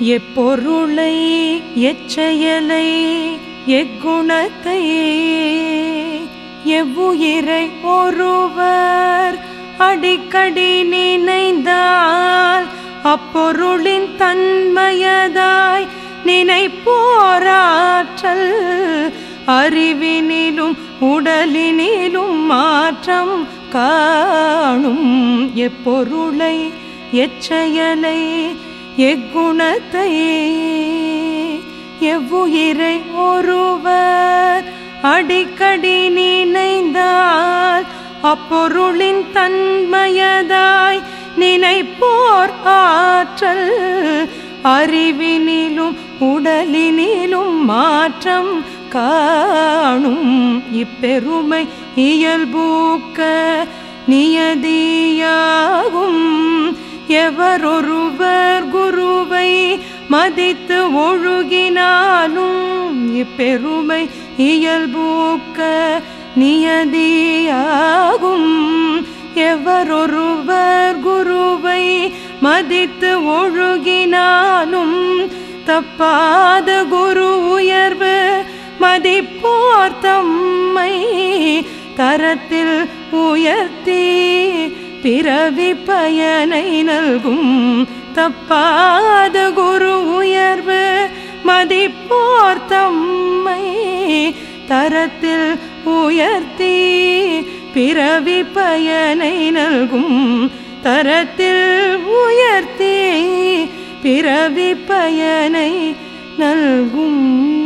எப்பொருளை எச்செயலை எக்குணத்தை எவ்வுயிரை ஒருவர் அடிக்கடி நினைந்தால் அப்பொருளின் தன்மையதாய் நினைப்போராற்றல் அறிவினிலும் உடலினிலும் மாற்றம் காணும். எப்பொருளை எச்செயலை எக்குணத்தை எவ்வுயிரை ஒருவர் அடிக்கடி நினைந்தால் அப்பொருளின் தன்மையதாய் நினைப்போர் ஆற்றல் அறிவினிலும் உடலினிலும் மாற்றம் காணும் இப்பெருமை இயல்பூக்க நியதியாகும். எவரொருவர் மதித்து ஒழுகினாலும் இப்பெருமை இயல்பூக்க நியதியாகும். எவரொருவர் குருவை மதித்து ஒழுகினாலும் தப்பாத குரு உயர்வு மதிப்போர் தம்மை தரத்தில் உயர்த்தி பிறவி பயனை நல்கும். தப்பாத குரு மதிப்போர் தம்மை தரத்தில் உயர்த்தி பிறவி பயனை நல்கும் தரத்தில் உயர்த்தி பிறவி பயனை நல்கும்.